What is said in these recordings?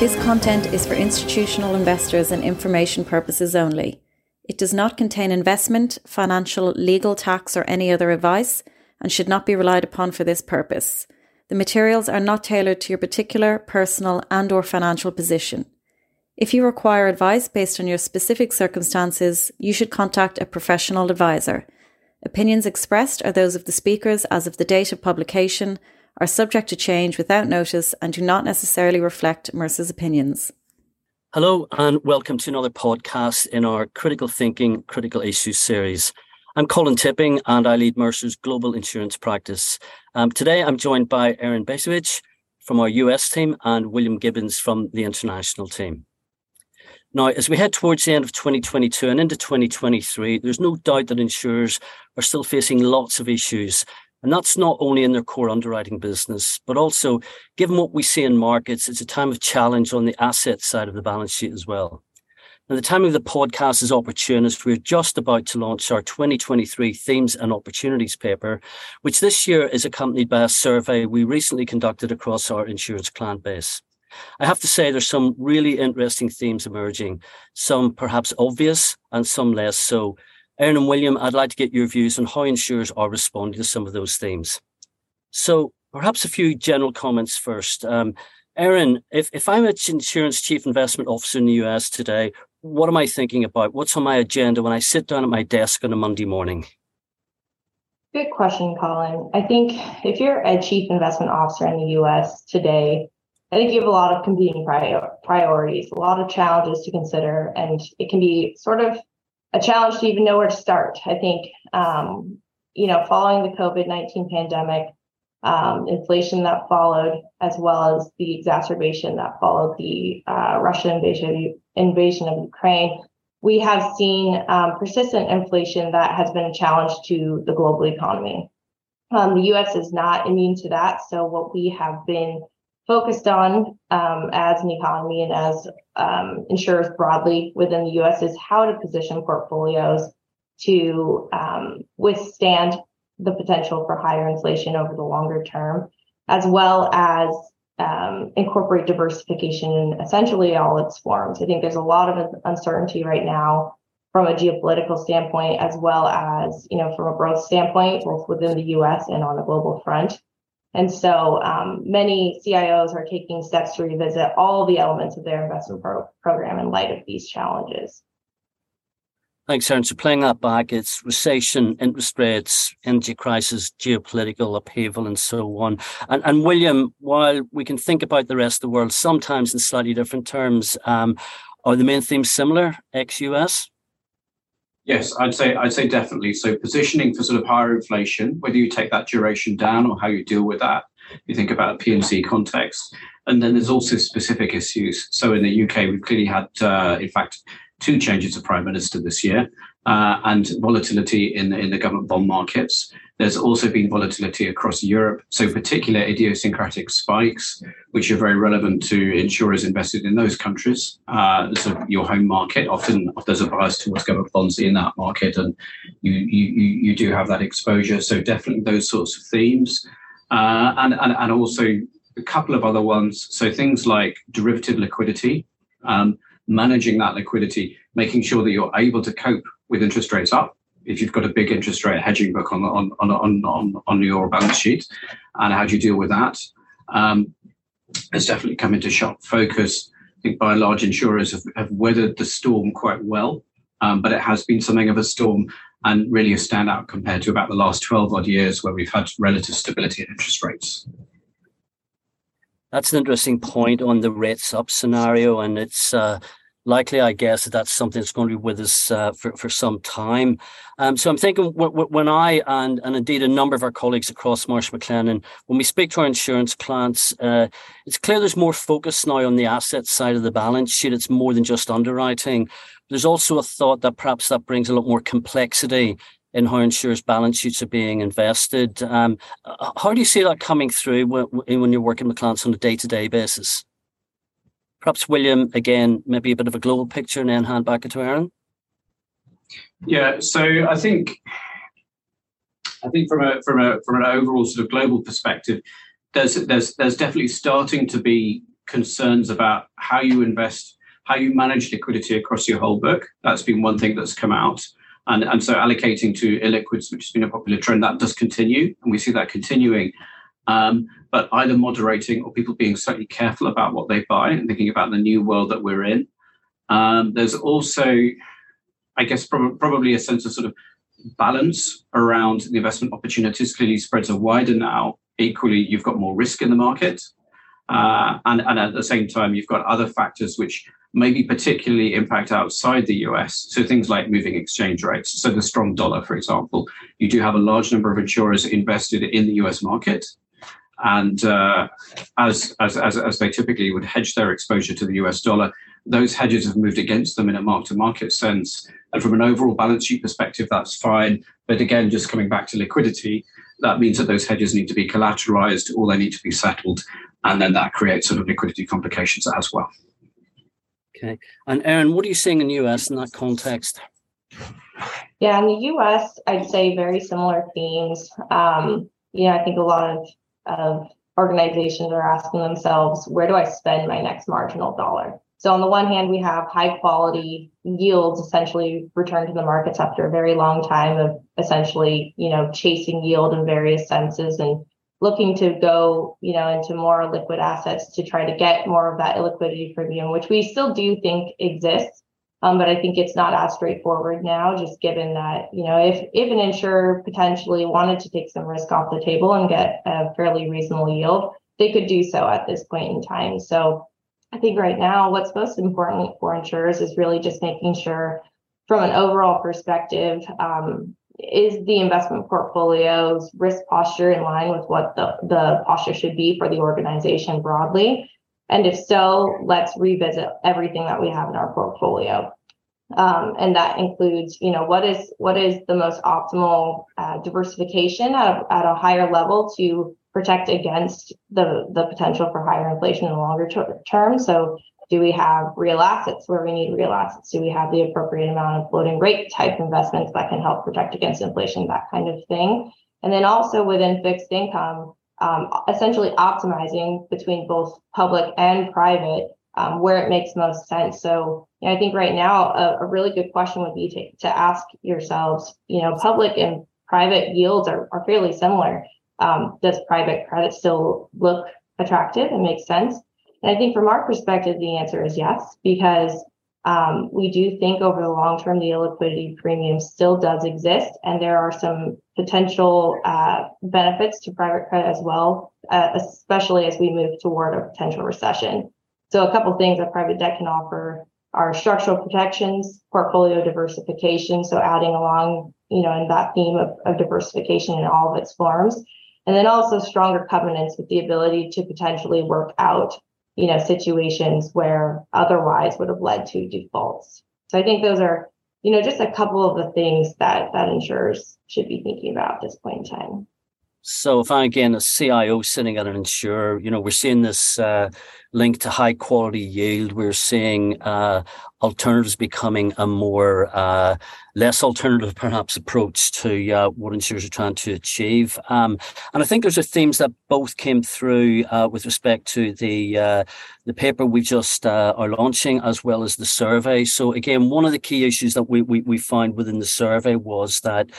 This content is for institutional investors and information purposes only. It does not contain investment, financial, legal, tax, or any other advice and should not be relied upon for this purpose. The materials are not tailored to your particular personal and or financial position. If you require advice based on your specific circumstances, you should contact a professional advisor. Opinions expressed are those of the speakers as of the date of publication, are subject to change without notice, and do not necessarily reflect Mercer's opinions. Hello, and welcome to another podcast in our Critical Thinking, Critical Issues series. I'm Colin Tipping, and I lead Mercer's global insurance practice. Um, today, I'm joined by Erin Bacewicz from our US team and William Gibbons from the international team. Now, as we head towards the end of 2022 and into 2023, there's no doubt that insurers are still facing lots of issues. And that's not only in their core underwriting business, but also, given what we see in markets, it's a time of challenge on the asset side of the balance sheet as well. Now, the timing of the podcast is opportune as we're just about to launch our 2023 Themes and Opportunities paper, which this year is accompanied by a survey we recently conducted across our insurance client base. I have to say there's some really interesting themes emerging, some perhaps obvious and some less so. Erin and William, I'd like to get your views on how insurers are responding to some of those themes. So perhaps a few general comments first. Um, Erin, if, if I'm an insurance chief investment officer in the US today, what am I thinking about? What's on my agenda when I sit down at my desk on a Monday morning? Good question, Colin. I think if you're a chief investment officer in the US today, I think you have a lot of competing prior- priorities, a lot of challenges to consider, and it can be sort of a challenge to even know where to start. I think, um, you know, following the COVID 19 pandemic, um, inflation that followed, as well as the exacerbation that followed the uh, Russian invasion, invasion of Ukraine, we have seen um, persistent inflation that has been a challenge to the global economy. Um, the US is not immune to that. So, what we have been focused on um, as an economy and as um, insurers broadly within the US is how to position portfolios to um, withstand the potential for higher inflation over the longer term, as well as um, incorporate diversification in essentially all its forms. I think there's a lot of uncertainty right now from a geopolitical standpoint, as well as you know from a growth standpoint, both within the U.S. and on a global front. And so um, many CIOs are taking steps to revisit all the elements of their investment pro- program in light of these challenges. Thanks, Erin. So playing that back, it's recession, interest rates, energy crisis, geopolitical upheaval, and so on. And, and William, while we can think about the rest of the world sometimes in slightly different terms, um, are the main themes similar ex-US? Yes, I'd say I'd say definitely. So positioning for sort of higher inflation, whether you take that duration down or how you deal with that, you think about a P&C context. And then there's also specific issues. So in the UK, we've clearly had, uh, in fact, two changes of prime minister this year uh, and volatility in, in the government bond markets. There's also been volatility across Europe, so particular idiosyncratic spikes, which are very relevant to insurers invested in those countries. Uh, so your home market, often there's a bias towards government bonds in that market, and you you you do have that exposure. So definitely those sorts of themes, uh, and, and and also a couple of other ones. So things like derivative liquidity. Um, managing that liquidity, making sure that you're able to cope with interest rates up if you've got a big interest rate hedging book on on on on, on your balance sheet, and how do you deal with that? Um, it's definitely come into sharp focus. I think by and large, insurers have, have weathered the storm quite well, um, but it has been something of a storm and really a standout compared to about the last 12 odd years where we've had relative stability in interest rates. That's an interesting point on the rates up scenario, and it's uh, likely, I guess, that that's something that's going to be with us uh, for, for some time. Um, so I'm thinking when I and, and indeed a number of our colleagues across Marsh McLennan, when we speak to our insurance clients, uh, it's clear there's more focus now on the asset side of the balance sheet. It's more than just underwriting. There's also a thought that perhaps that brings a lot more complexity in how insurers' balance sheets are being invested. Um, how do you see that coming through when, when you're working with clients on a day-to-day basis? Perhaps William, again, maybe a bit of a global picture and then hand back to Erin. Yeah, so I think I think from a from a from an overall sort of global perspective, there's there's there's definitely starting to be concerns about how you invest, how you manage liquidity across your whole book. That's been one thing that's come out. And, and so allocating to illiquids, which has been a popular trend, that does continue, and we see that continuing. Um, but either moderating or people being slightly careful about what they buy and thinking about the new world that we're in. Um, there's also, I guess, prob- probably a sense of sort of balance around the investment opportunities. Clearly, spreads are wider now. Equally, you've got more risk in the market. Uh, and, and at the same time, you've got other factors which maybe particularly impact outside the US. So things like moving exchange rates. So the strong dollar, for example, you do have a large number of insurers invested in the US market. And uh, as, as, as, as they typically would hedge their exposure to the US dollar, those hedges have moved against them in a mark to market sense. And from an overall balance sheet perspective, that's fine. But again, just coming back to liquidity, that means that those hedges need to be collateralized or they need to be settled. And then that creates sort of liquidity complications as well. Okay. And Erin, what are you seeing in the US in that context? Yeah, in the US, I'd say very similar themes. Um, you know, I think a lot of, of organizations are asking themselves, where do I spend my next marginal dollar? So on the one hand, we have high quality yields essentially returned to the markets after a very long time of essentially, you know, chasing yield in various senses and looking to go, you know, into more liquid assets to try to get more of that illiquidity premium, which we still do think exists. Um, but I think it's not as straightforward now, just given that, you know, if if an insurer potentially wanted to take some risk off the table and get a fairly reasonable yield, they could do so at this point in time. So I think right now, what's most important for insurers is really just making sure, from an overall perspective, um, is the investment portfolio's risk posture in line with what the, the posture should be for the organization broadly? And if so, let's revisit everything that we have in our portfolio. Um, and that includes, you know, what is what is the most optimal uh, diversification at a, at a higher level to protect against the the potential for higher inflation in the longer term. So do we have real assets where we need real assets? Do we have the appropriate amount of floating rate type investments that can help protect against inflation, that kind of thing? And then also within fixed income, um, essentially optimizing between both public and private um, where it makes most sense. So you know, I think right now a, a, really good question would be to, to ask yourselves, you know, public and private yields are, are fairly similar. Um, does private credit still look attractive and make sense? And I think from our perspective, the answer is yes, because um, we do think over the long term, the illiquidity premium still does exist, and there are some potential uh, benefits to private credit as well, uh, especially as we move toward a potential recession. So, a couple things that private debt can offer are structural protections, portfolio diversification, so adding along, you know, in that theme of, of diversification in all of its forms, and then also stronger covenants with the ability to potentially work out you know, situations where otherwise would have led to defaults. So I think those are, you know, just a couple of the things that that insurers should be thinking about at this point in time. So if I'm again a CIO sitting at an insurer, you know, we're seeing this uh, link to high quality yield. We're seeing uh, alternatives becoming a more uh, less alternative, perhaps, approach to uh, what insurers are trying to achieve. Um, and I think there's a themes that both came through uh, with respect to the uh, the paper we just are launching, as well as the survey. So again, one of the key issues that we we, we within the survey was that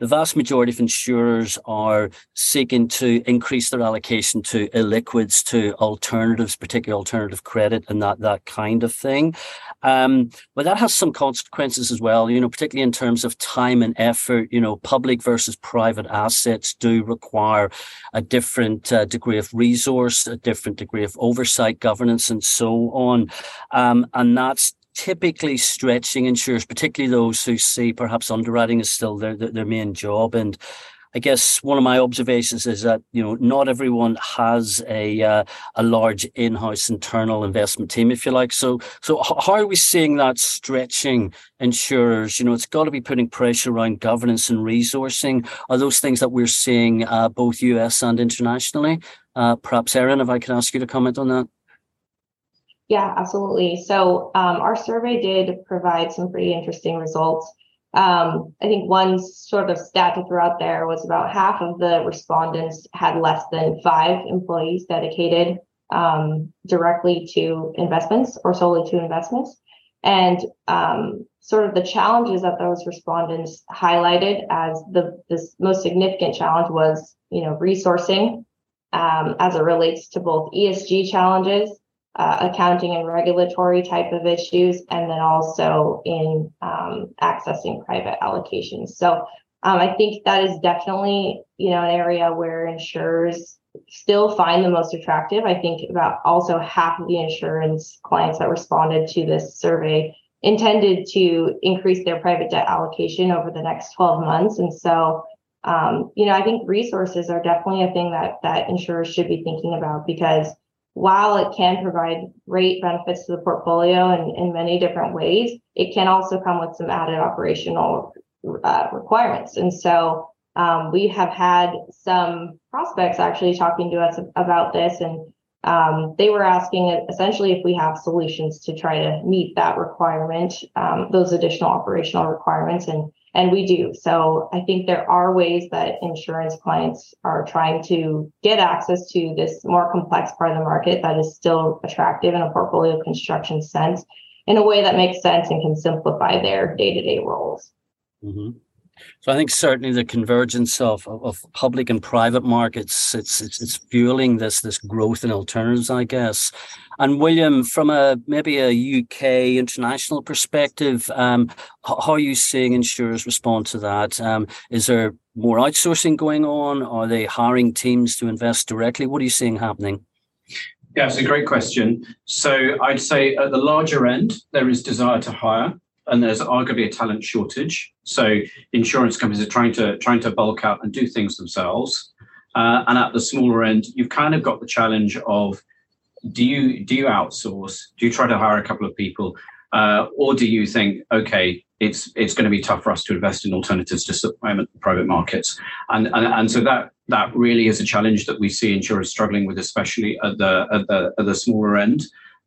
the vast majority of insurers are seeking to increase their allocation to illiquids, to alternatives, particularly alternative credit and that that kind of thing. Um, but that has some consequences as well, you know, particularly in terms of time and effort. You know, public versus private assets do require a different uh, degree of resource, a different degree of oversight, governance, and so on. Um, and that's typically stretching insurers, particularly those who see perhaps underwriting is still their, their main job. And I guess one of my observations is that you know not everyone has a uh, a large in-house internal investment team, if you like. So so how are we seeing that stretching insurers? You know, it's got to be putting pressure around governance and resourcing. Are those things that we're seeing uh, both US and internationally? Uh, perhaps, Erin, if I could ask you to comment on that. Yeah, absolutely. So um, our survey did provide some pretty interesting results. Um, I think one sort of stat to throw out there was about half of the respondents had less than five employees dedicated um, directly to investments or solely to investments. And um, sort of the challenges that those respondents highlighted as the most significant challenge was, you know, resourcing um, as it relates to both ESG challenges, uh, accounting and regulatory type of issues, and then also in um, accessing private allocations. So um, I think that is definitely, you know, an area where insurers still find the most attractive. I think about also half of the insurance clients that responded to this survey intended to increase their private debt allocation over the next 12 months. And so, um, you know, I think resources are definitely a thing that that insurers should be thinking about because while it can provide great benefits to the portfolio in, in many different ways, it can also come with some added operational uh, requirements. And so um, we have had some prospects actually talking to us about this, and um, they were asking essentially if we have solutions to try to meet that requirement, um, those additional operational requirements, and and we do. So I think there are ways that insurance clients are trying to get access to this more complex part of the market that is still attractive in a portfolio construction sense, in a way that makes sense and can simplify their day to day roles. Mm-hmm. So I think certainly the convergence of, of, of, public and private markets it's, it's it's fueling this this growth in alternatives, I guess. And William, from a maybe a UK international perspective, um, how, are you seeing insurers respond to that? Um, is there more outsourcing going on? Are they hiring teams to invest directly? What are you seeing happening? Yeah, it's a great question. So I'd say at the larger end, there is desire to hire and there's arguably a talent shortage. So insurance companies are trying to trying to bulk out and do things themselves. Uh, and at the smaller end, you've kind of got the challenge of do you do you outsource? Do you try to hire a couple of people, uh, or do you think okay, it's it's going to be tough for us to invest in alternatives to supplement private markets? And, and and so that that really is a challenge that we see insurers struggling with, especially at the at the at the smaller end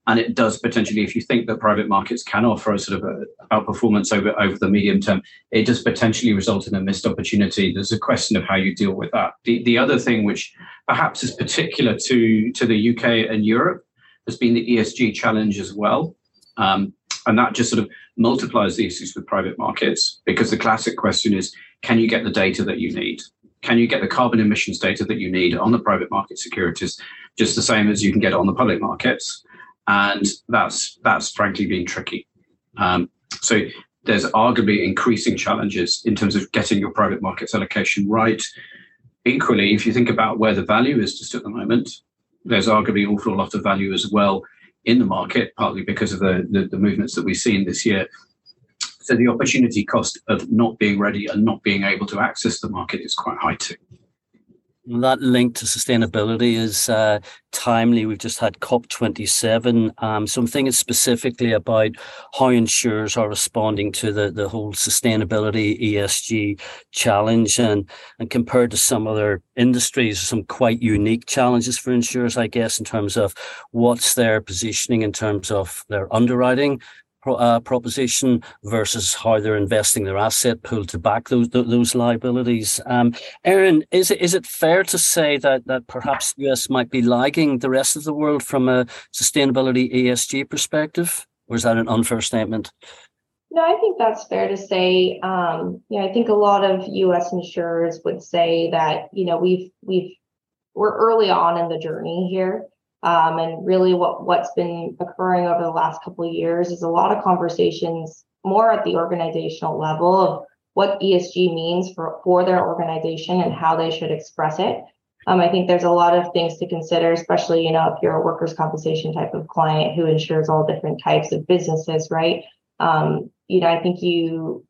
and it does potentially, if you think that private markets can offer a sort of a outperformance over over the medium term, it does potentially result in a missed opportunity. There's a question of how you deal with that. The the other thing, which perhaps is particular to to the UK and Europe, has been the ESG challenge as well, um, and that just sort of multiplies the issues with private markets because the classic question is, can you get the data that you need? Can you get the carbon emissions data that you need on the private market securities, just the same as you can get on the public markets? And that's that's frankly been tricky. Um, so there's arguably increasing challenges in terms of getting your private markets allocation right. Equally, if you think about where the value is just at the moment, there's arguably an awful lot of value as well in the market, partly because of the, the, the movements that we've seen this year. So the opportunity cost of not being ready and not being able to access the market is quite high too. That link to sustainability is uh, timely. We've just had COP27. Um, so I'm thinking specifically about how insurers are responding to the, the whole sustainability ESG challenge and, and compared to some other industries, some quite unique challenges for insurers, I guess, in terms of what's their positioning in terms of their underwriting uh, proposition versus how they're investing their asset pool to back those those liabilities. Um, Erin, is it is it fair to say that that perhaps the US might be lagging the rest of the world from a sustainability ESG perspective, or is that an unfair statement? No, I think that's fair to say. Um, yeah, I think a lot of U.S. insurers would say that you know we've we've we're early on in the journey here. Um, and really, what what's been occurring over the last couple of years is a lot of conversations more at the organizational level of what ESG means for for their organization and how they should express it. Um, I think there's a lot of things to consider, especially you know if you're a workers' compensation type of client who insures all different types of businesses, right? Um, you know, I think you,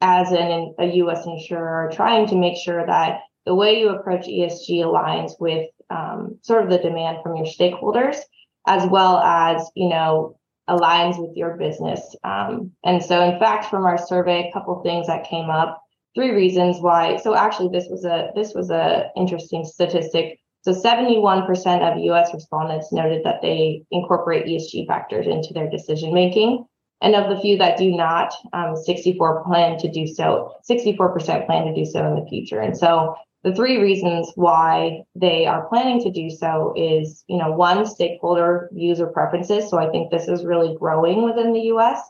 as an a U.S. insurer, are trying to make sure that the way you approach ESG aligns with um, sort of the demand from your stakeholders, as well as you know aligns with your business. Um, and so, in fact, from our survey, a couple things that came up, three reasons why. So actually, this was a this was a interesting statistic. So 71% of US respondents noted that they incorporate ESG factors into their decision making. And of the few that do not, um, 64 plan to do so, 64% plan to do so in the future. And so the three reasons why they are planning to do so is, you know, one, stakeholder views or preferences. So I think this is really growing within the US.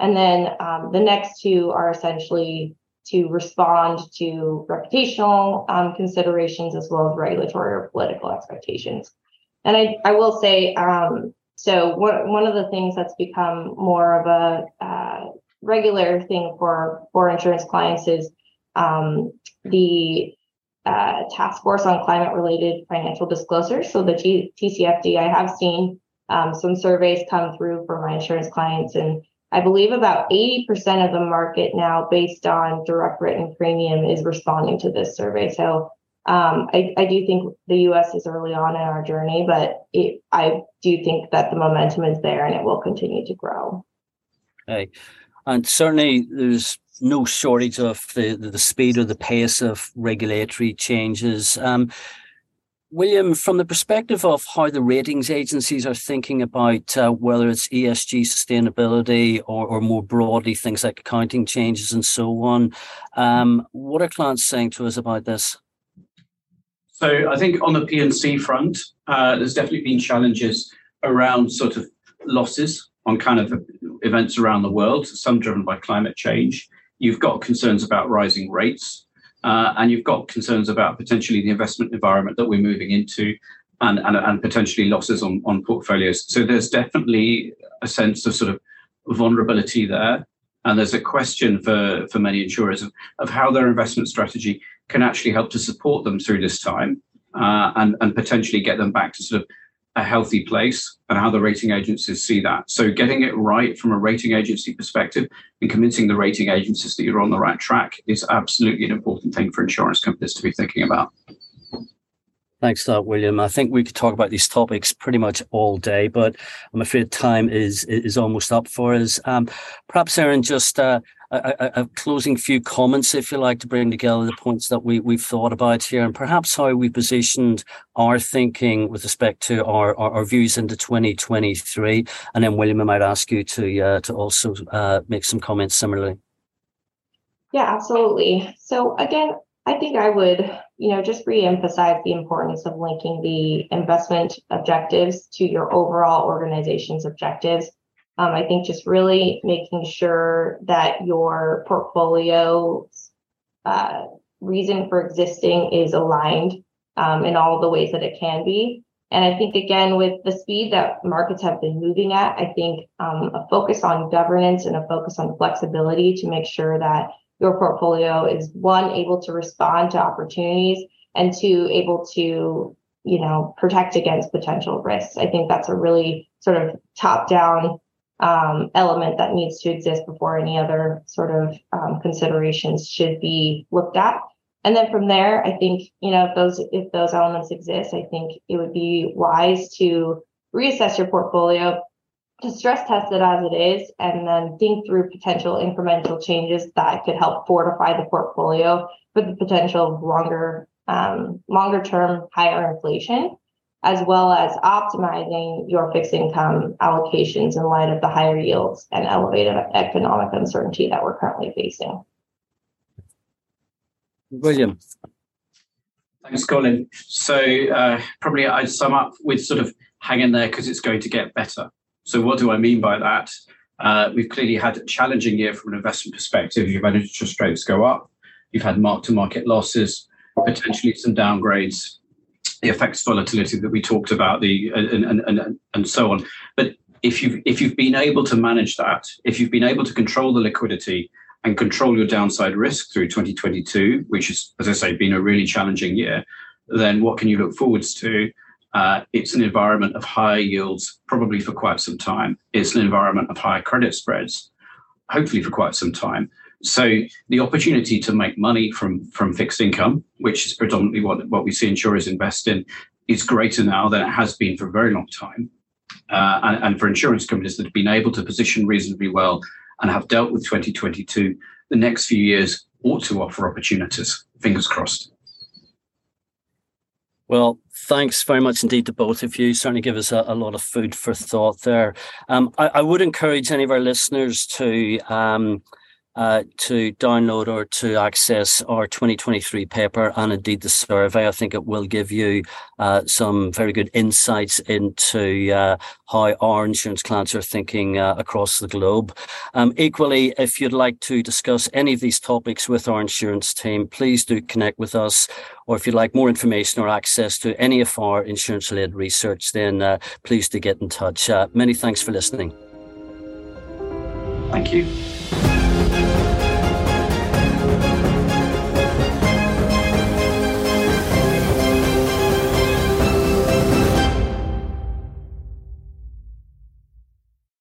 And then um, the next two are essentially to respond to reputational um, considerations as well as regulatory or political expectations. And I, I will say, um, so one, one of the things that's become more of a uh, regular thing for, for insurance clients is um, the uh, task force on climate related financial disclosures. So the TCFD, I have seen um, some surveys come through for my insurance clients, and I believe about 80% of the market now, based on direct written premium, is responding to this survey. So um, I, I, do think the US is early on in our journey, but it, I do think that the momentum is there and it will continue to grow. Okay. And certainly there's no shortage of the, the speed or the pace of regulatory changes. Um, William, from the perspective of how the ratings agencies are thinking about uh, whether it's ESG sustainability or, or more broadly things like accounting changes and so on, um, what are clients saying to us about this? So I think on the P&C front, uh, there's definitely been challenges around sort of losses on kind of events around the world, some driven by climate change. You've got concerns about rising rates, uh, and you've got concerns about potentially the investment environment that we're moving into and, and, and potentially losses on, on portfolios. So there's definitely a sense of sort of vulnerability there. And there's a question for, for many insurers of, of how their investment strategy can actually help to support them through this time uh, and, and potentially get them back to sort of a healthy place and how the rating agencies see that. So getting it right from a rating agency perspective and convincing the rating agencies that you're on the right track is absolutely an important thing for insurance companies to be thinking about. Thanks for that, William. I think we could talk about these topics pretty much all day, but I'm afraid time is is almost up for us. Um, perhaps, Erin, just uh, a, a, closing few comments, if you like, to bring together the points that we, we've thought about here and perhaps how we positioned our thinking with respect to our, our, our views into 2023. And then, William, I might ask you to, uh, to also uh, make some comments similarly. Yeah, absolutely. So, again, I think I would, you know, just re-emphasize the importance of linking the investment objectives to your overall organization's objectives um, I think just really making sure that your portfolio uh, reason for existing is aligned um, in all the ways that it can be. And I think again, with the speed that markets have been moving at, I think um, a focus on governance and a focus on flexibility to make sure that your portfolio is one able to respond to opportunities and two able to you know protect against potential risks. I think that's a really sort of top down um, element that needs to exist before any other sort of um, considerations should be looked at. And then from there, I think you know if those if those elements exist, I think it would be wise to reassess your portfolio, to stress test it as it is, and then think through potential incremental changes that could help fortify the portfolio for the potential of longer um, longer term higher inflation as well as optimizing your fixed income allocations in light of the higher yields and elevated economic uncertainty that we're currently facing. William. Thanks, Colin. So uh, probably I'd sum up with sort of hang in there because it's going to get better. So what do I mean by that? Uh, we've clearly had a challenging year from an investment perspective. You've had interest rates go up. You've had mark-to-market losses, potentially some downgrades the FX volatility that we talked about, the and, and, and, and so on. But if you've if you've been able to manage that, if you've been able to control the liquidity and control your downside risk through 2022, which is, as I say, been a really challenging year, then what can you look forwards to? Uh, it's an environment of higher yields, probably for quite some time. It's an environment of higher credit spreads, hopefully for quite some time. So the opportunity to make money from from fixed income, which is predominantly what, what we see insurers invest in, is greater now than it has been for a very long time. Uh, and, and for insurance companies that have been able to position reasonably well and have dealt with 2022, the next few years ought to offer opportunities. Fingers crossed. Well, thanks very much indeed to both of you. Certainly give us a, a lot of food for thought there. Um, I, I, would encourage any of our listeners to um, uh, to download or to access our 2023 paper and indeed the survey. I think it will give you uh, some very good insights into uh, how our insurance clients are thinking uh, across the globe. Um, equally, if you'd like to discuss any of these topics with our insurance team, please do connect with us. Or if you'd like more information or access to any of our insurance related research, then uh, please do get in touch. Uh, many thanks for listening. Thank you.